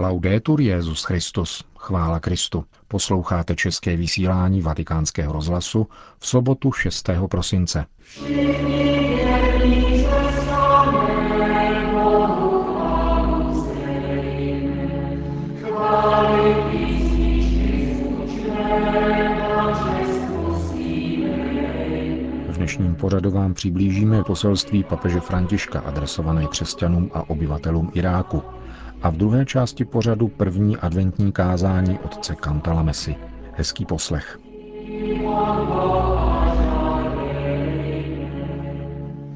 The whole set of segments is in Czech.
Laudetur Jezus Christus, chvála Kristu. Posloucháte české vysílání Vatikánského rozhlasu v sobotu 6. prosince. V dnešním pořadu vám přiblížíme poselství papeže Františka adresované křesťanům a obyvatelům Iráku a v druhé části pořadu první adventní kázání otce Kantala Messi. Hezký poslech.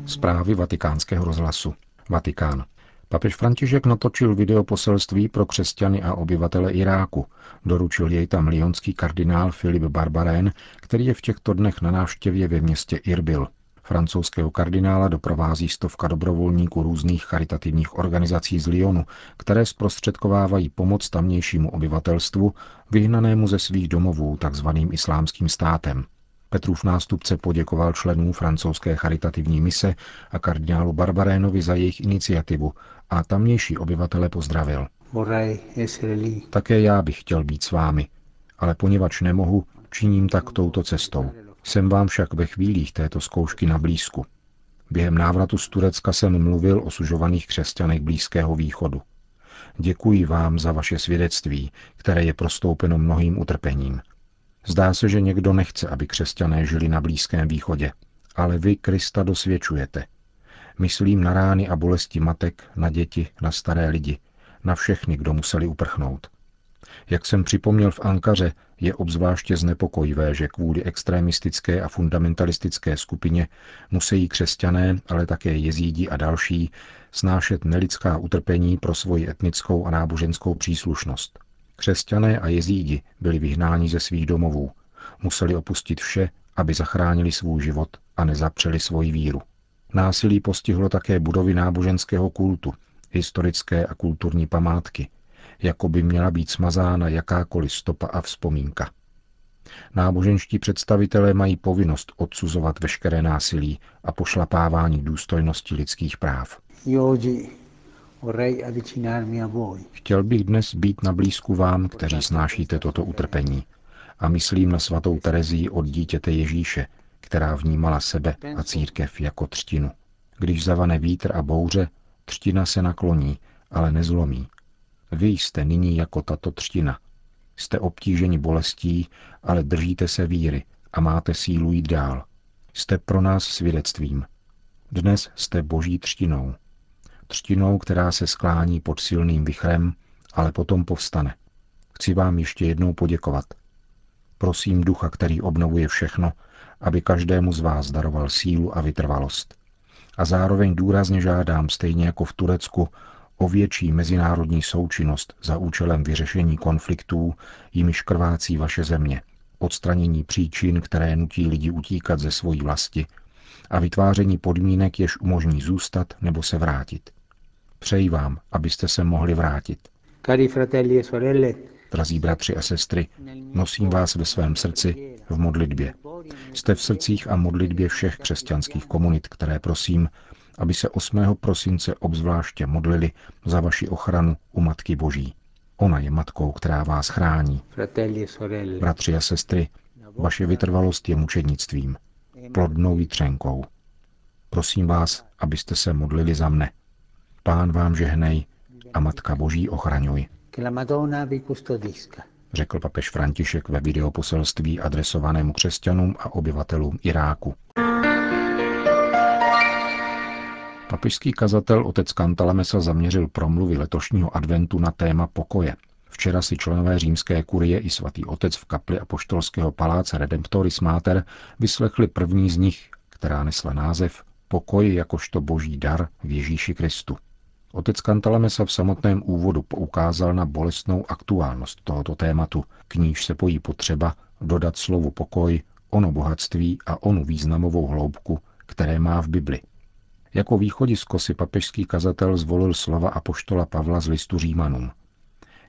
Zprávy vatikánského rozhlasu. Vatikán. Papež František natočil video poselství pro křesťany a obyvatele Iráku. Doručil jej tam lionský kardinál Filip Barbarén, který je v těchto dnech na návštěvě ve městě Irbil. Francouzského kardinála doprovází stovka dobrovolníků různých charitativních organizací z Lyonu, které zprostředkovávají pomoc tamnějšímu obyvatelstvu, vyhnanému ze svých domovů takzvaným islámským státem. Petrův nástupce poděkoval členům francouzské charitativní mise a kardinálu Barbarénovi za jejich iniciativu a tamnější obyvatele pozdravil. Také já bych chtěl být s vámi, ale poněvadž nemohu, činím tak touto cestou. Jsem vám však ve chvílích této zkoušky na blízku. Během návratu z Turecka jsem mluvil o sužovaných křesťanech Blízkého východu. Děkuji vám za vaše svědectví, které je prostoupeno mnohým utrpením. Zdá se, že někdo nechce, aby křesťané žili na Blízkém východě, ale vy Krista dosvědčujete. Myslím na rány a bolesti matek, na děti, na staré lidi, na všechny, kdo museli uprchnout. Jak jsem připomněl v Ankaře, je obzvláště znepokojivé, že kvůli extremistické a fundamentalistické skupině musí křesťané, ale také jezídi a další snášet nelidská utrpení pro svoji etnickou a náboženskou příslušnost. Křesťané a jezídi byli vyhnáni ze svých domovů. Museli opustit vše, aby zachránili svůj život a nezapřeli svoji víru. Násilí postihlo také budovy náboženského kultu, historické a kulturní památky, jako by měla být smazána jakákoliv stopa a vzpomínka. Náboženští představitelé mají povinnost odsuzovat veškeré násilí a pošlapávání důstojnosti lidských práv. Chtěl bych dnes být na blízku vám, kteří snášíte toto utrpení. A myslím na svatou Terezii od dítěte Ježíše, která vnímala sebe a církev jako třtinu. Když zavane vítr a bouře, třtina se nakloní, ale nezlomí. Vy jste nyní jako tato třtina. Jste obtíženi bolestí, ale držíte se víry a máte sílu jít dál. Jste pro nás svědectvím. Dnes jste boží třtinou. Třtinou, která se sklání pod silným vychrem, ale potom povstane. Chci vám ještě jednou poděkovat. Prosím ducha, který obnovuje všechno, aby každému z vás daroval sílu a vytrvalost. A zároveň důrazně žádám, stejně jako v Turecku, o větší mezinárodní součinnost za účelem vyřešení konfliktů, jimiž krvácí vaše země, odstranění příčin, které nutí lidi utíkat ze svojí vlasti a vytváření podmínek, jež umožní zůstat nebo se vrátit. Přeji vám, abyste se mohli vrátit. Cari fratelli e sorelle, Drazí bratři a sestry, nosím vás ve svém srdci v modlitbě. Jste v srdcích a modlitbě všech křesťanských komunit, které prosím, aby se 8. prosince obzvláště modlili za vaši ochranu u Matky Boží. Ona je matkou, která vás chrání. E bratři a sestry, vaše vytrvalost je mučednictvím, plodnou vytřenkou. Prosím vás, abyste se modlili za mne. Pán vám žehnej a Matka Boží ochraňuj. Řekl papež František ve videoposelství adresovanému křesťanům a obyvatelům Iráku. Papežský kazatel otec Kantalamesa zaměřil promluvy letošního adventu na téma pokoje. Včera si členové římské kurie i svatý otec v kapli apoštolského paláce Redemptoris Mater vyslechli první z nich, která nesla název Pokoj jakožto boží dar v Ježíši Kristu. Otec Kantalamesa v samotném úvodu poukázal na bolestnou aktuálnost tohoto tématu, k níž se pojí potřeba dodat slovu pokoj, ono bohatství a onu významovou hloubku, které má v Bibli. Jako východisko si papežský kazatel zvolil slova apoštola Pavla z listu Římanům.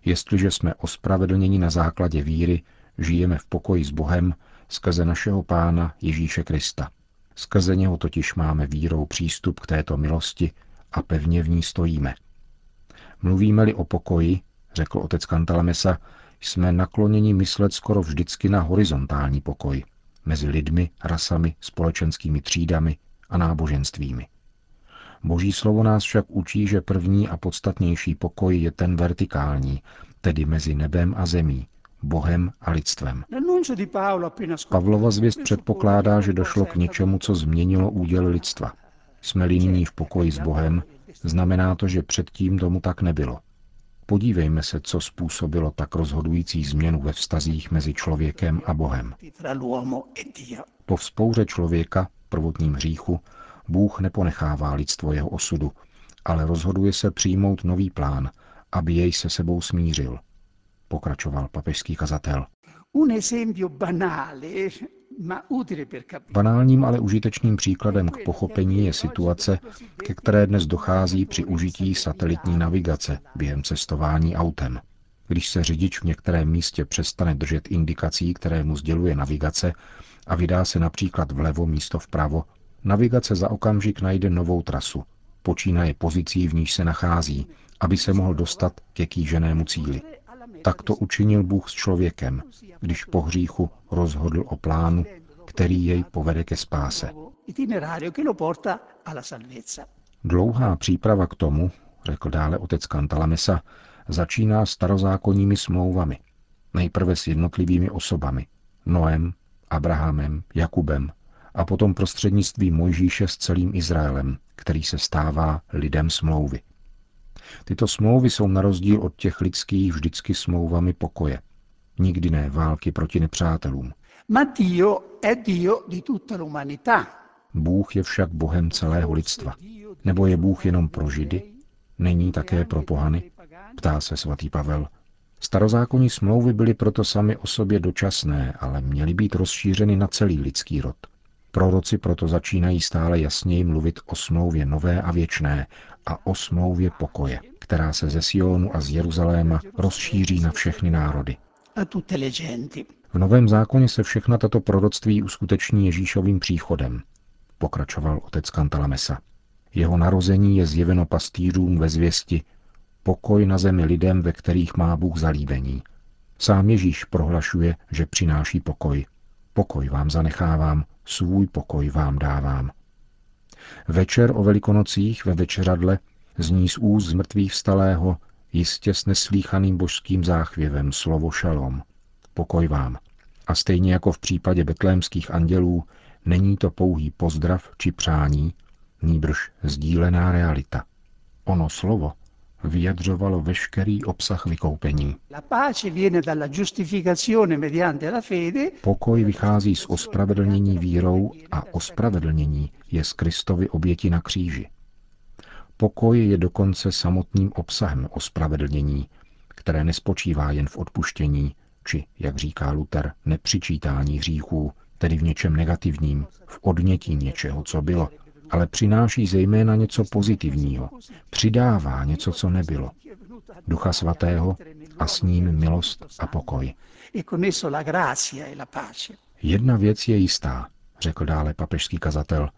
Jestliže jsme ospravedlněni na základě víry, žijeme v pokoji s Bohem skrze našeho Pána Ježíše Krista. Skrze něho totiž máme vírou přístup k této milosti a pevně v ní stojíme. Mluvíme-li o pokoji, řekl otec Cantalamessa, jsme nakloněni myslet skoro vždycky na horizontální pokoj mezi lidmi, rasami, společenskými třídami a náboženstvími. Boží slovo nás však učí, že první a podstatnější pokoj je ten vertikální, tedy mezi nebem a zemí, Bohem a lidstvem. Pavlova zvěst předpokládá, že došlo k něčemu, co změnilo úděl lidstva. Jsme-li nyní v pokoji s Bohem, znamená to, že předtím tomu tak nebylo. Podívejme se, co způsobilo tak rozhodující změnu ve vztazích mezi člověkem a Bohem. Po vzpouře člověka, prvotním hříchu, Bůh neponechává lidstvo jeho osudu, ale rozhoduje se přijmout nový plán, aby jej se sebou smířil. Pokračoval papežský kazatel. Banálním, ale užitečným příkladem k pochopení je situace, ke které dnes dochází při užití satelitní navigace během cestování autem. Když se řidič v některém místě přestane držet indikací, které mu sděluje navigace, a vydá se například vlevo místo vpravo, navigace za okamžik najde novou trasu. Počínaje pozicí, v níž se nachází, aby se mohl dostat ke kýženému cíli. Tak to učinil Bůh s člověkem, když po hříchu rozhodl o plánu, který jej povede ke spáse. Dlouhá příprava k tomu, řekl dále otec Kantalamesa, začíná starozákonními smlouvami. Nejprve s jednotlivými osobami. Noem, Abrahamem, Jakubem a potom prostřednictvím Mojžíše s celým Izraelem, který se stává lidem smlouvy. Tyto smlouvy jsou na rozdíl od těch lidských vždycky smlouvami pokoje. Nikdy ne války proti nepřátelům. Bůh je však Bohem celého lidstva. Nebo je Bůh jenom pro Židy? Není také pro pohany? Ptá se svatý Pavel. Starozákonní smlouvy byly proto sami o sobě dočasné, ale měly být rozšířeny na celý lidský rod. Proroci proto začínají stále jasněji mluvit o smlouvě nové a věčné a o smlouvě pokoje, která se ze Sionu a z Jeruzaléma rozšíří na všechny národy. V Novém zákoně se všechna tato proroctví uskuteční Ježíšovým příchodem, pokračoval otec Kantalamesa. Jeho narození je zjeveno pastýřům ve zvěsti pokoj na zemi lidem, ve kterých má Bůh zalíbení. Sám Ježíš prohlašuje, že přináší pokoj. Pokoj vám zanechávám, svůj pokoj vám dávám. Večer o velikonocích ve večeradle zní z úst z mrtvých vstalého jistě s neslíchaným božským záchvěvem slovo šalom. Pokoj vám. A stejně jako v případě betlémských andělů, není to pouhý pozdrav či přání, nýbrž sdílená realita. Ono slovo vyjadřovalo veškerý obsah vykoupení. Pokoj vychází z ospravedlnění vírou a ospravedlnění je z Kristovy oběti na kříži. Pokoj je dokonce samotným obsahem ospravedlnění, které nespočívá jen v odpuštění, či, jak říká Luther, nepřičítání hříchů, tedy v něčem negativním, v odnětí něčeho, co bylo, ale přináší zejména něco pozitivního. Přidává něco, co nebylo. Ducha svatého a s ním milost a pokoj. Jedna věc je jistá, řekl dále papežský kazatel.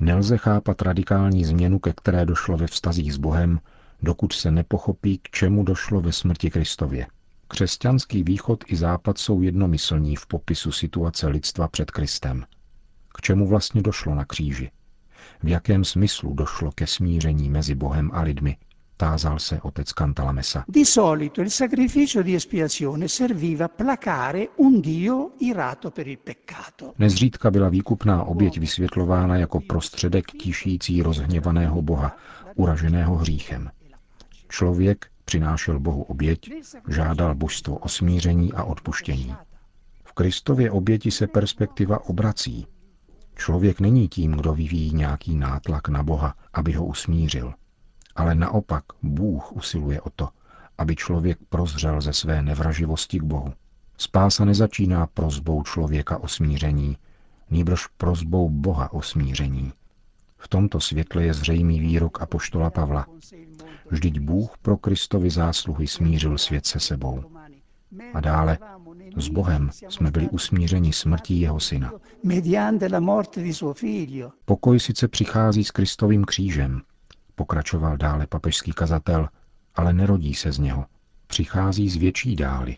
Nelze chápat radikální změnu, ke které došlo ve vztazích s Bohem, dokud se nepochopí, k čemu došlo ve smrti Kristově. Křesťanský východ i západ jsou jednomyslní v popisu situace lidstva před Kristem. K čemu vlastně došlo na kříži? V jakém smyslu došlo ke smíření mezi Bohem a lidmi, tázal se otec Cantalamessa. Di solito il sacrificio di espiazione serviva placare un Dio irato per il peccato. Nezřídka byla výkupná oběť vysvětlována jako prostředek tišící rozhněvaného Boha, uraženého hříchem. Člověk přinášel Bohu oběť, žádal božstvo o smíření a odpuštění. V Kristově oběti se perspektiva obrací, Člověk není tím, kdo vyvíjí nějaký nátlak na Boha, aby ho usmířil. Ale naopak Bůh usiluje o to, aby člověk prozřel ze své nevraživosti k Bohu. Spása nezačíná prozbou člověka o smíření, nýbrž prozbou Boha o smíření. V tomto světle je zřejmý výrok apoštola Pavla. Vždyť Bůh pro Kristovi zásluhy smířil svět se sebou. A dále, s Bohem jsme byli usmířeni smrtí jeho syna. Pokoj sice přichází s Kristovým křížem, pokračoval dále papežský kazatel, ale nerodí se z něho. přichází z větší dály.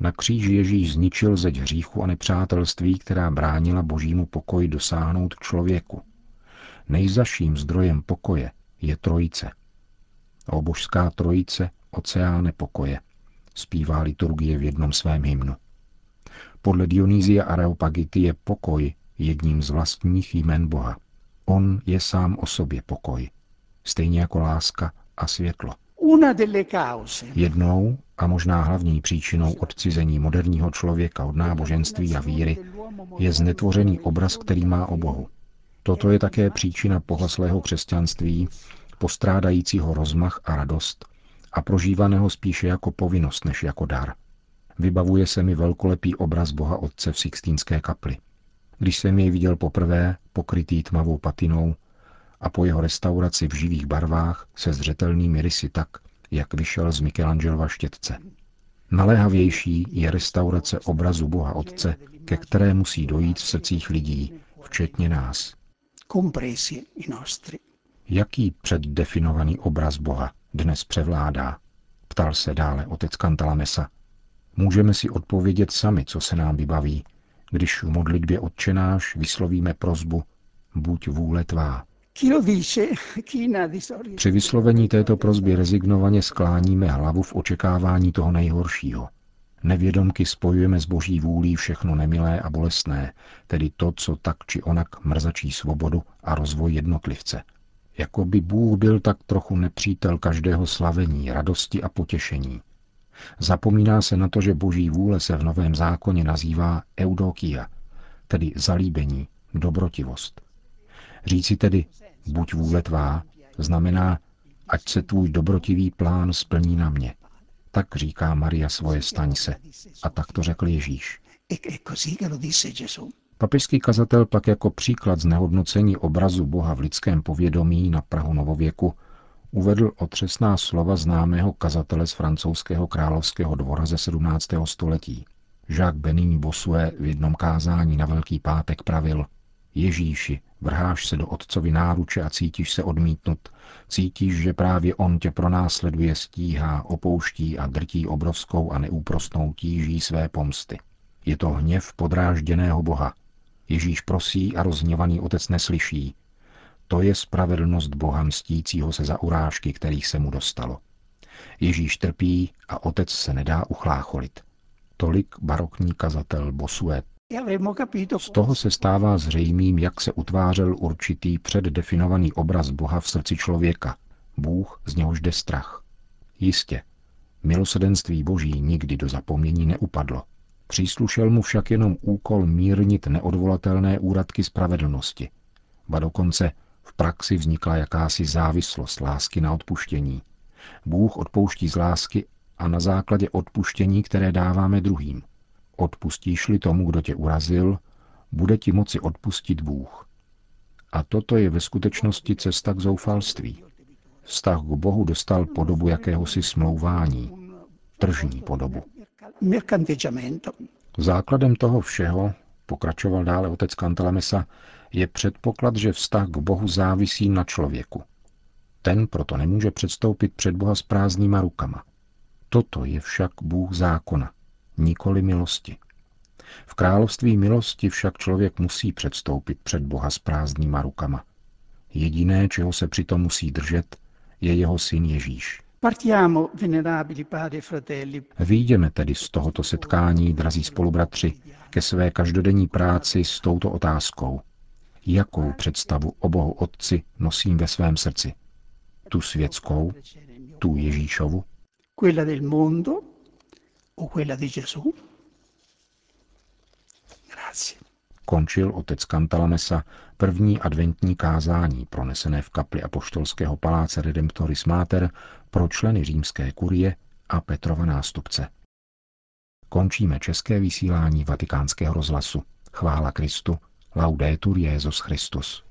Na kříži Ježíš zničil zeď hříchu a nepřátelství, která bránila božímu pokoji dosáhnout k člověku. Nejzaším zdrojem pokoje je trojice. O božská trojice, oceáne pokoje, zpívá liturgie v jednom svém hymnu. Podle Dionýzia Areopagity je pokoj jedním z vlastních jmen Boha. On je sám o sobě pokoj, stejně jako láska a světlo. Jednou a možná hlavní příčinou odcizení moderního člověka od náboženství a víry je znetvořený obraz, který má o Bohu. Toto je také příčina pohlaslého křesťanství, postrádajícího rozmach a radost a prožívaného spíše jako povinnost než jako dar. Vybavuje se mi velkolepý obraz Boha Otce v Sixtínské kapli. Když jsem jej viděl poprvé, pokrytý tmavou patinou, a po jeho restauraci v živých barvách se zřetelnými rysy tak, jak vyšel z Michelangelova štětce. Naléhavější je restaurace obrazu Boha Otce, ke které musí dojít v srdcích lidí, včetně nás. Jaký předdefinovaný obraz Boha dnes převládá? Ptal se dále otec Kantalamesa. Můžeme si odpovědět sami, co se nám vybaví, když v modlitbě odčenáš vyslovíme prozbu Buď vůle tvá. Při vyslovení této prozby rezignovaně skláníme hlavu v očekávání toho nejhoršího. Nevědomky spojujeme s boží vůlí všechno nemilé a bolestné, tedy to, co tak či onak mrzačí svobodu a rozvoj jednotlivce. Jako by Bůh byl tak trochu nepřítel každého slavení, radosti a potěšení. Zapomíná se na to, že boží vůle se v Novém zákoně nazývá eudokia, tedy zalíbení, dobrotivost. Říci tedy buď vůle tvá, znamená, ať se tvůj dobrotivý plán splní na mě. Tak říká Maria svoje staň se. A tak to řekl Ježíš. Papežský kazatel pak jako příklad znehodnocení obrazu Boha v lidském povědomí na Prahu novověku uvedl otřesná slova známého kazatele z francouzského královského dvora ze 17. století. Jacques Benin Bossuet v jednom kázání na Velký pátek pravil Ježíši, vrháš se do otcovi náruče a cítíš se odmítnut. Cítíš, že právě on tě pronásleduje, stíhá, opouští a drtí obrovskou a neúprostnou tíží své pomsty. Je to hněv podrážděného Boha. Ježíš prosí a rozhněvaný otec neslyší. To je spravedlnost Boha mstícího se za urážky, kterých se mu dostalo. Ježíš trpí a otec se nedá uchlácholit. Tolik barokní kazatel Bosuet. Z toho se stává zřejmým, jak se utvářel určitý předdefinovaný obraz Boha v srdci člověka. Bůh, z něhož jde strach. Jistě, milosedenství Boží nikdy do zapomnění neupadlo. Příslušel mu však jenom úkol mírnit neodvolatelné úradky spravedlnosti. Ba dokonce v praxi vznikla jakási závislost lásky na odpuštění. Bůh odpouští z lásky a na základě odpuštění, které dáváme druhým. Odpustíš-li tomu, kdo tě urazil, bude ti moci odpustit Bůh. A toto je ve skutečnosti cesta k zoufalství. Vztah k Bohu dostal podobu jakéhosi smlouvání, tržní podobu. Základem toho všeho, pokračoval dále otec Kantalamesa, je předpoklad, že vztah k Bohu závisí na člověku. Ten proto nemůže předstoupit před Boha s prázdnýma rukama. Toto je však Bůh zákona, nikoli milosti. V království milosti však člověk musí předstoupit před Boha s prázdnýma rukama. Jediné, čeho se přitom musí držet, je jeho syn Ježíš. E Výjdeme tedy z tohoto setkání, drazí spolubratři, ke své každodenní práci s touto otázkou. Jakou představu o Bohu Otci nosím ve svém srdci? Tu světskou? Tu Ježíšovu? Quella del mondo o quella di Gesù? Grazie. Končil otec Kantalamesa první adventní kázání pronesené v kapli apoštolského paláce Redemptoris Mater pro členy římské kurie a Petrova nástupce. Končíme české vysílání vatikánského rozhlasu. Chvála Kristu. Laudetur Jezus Christus.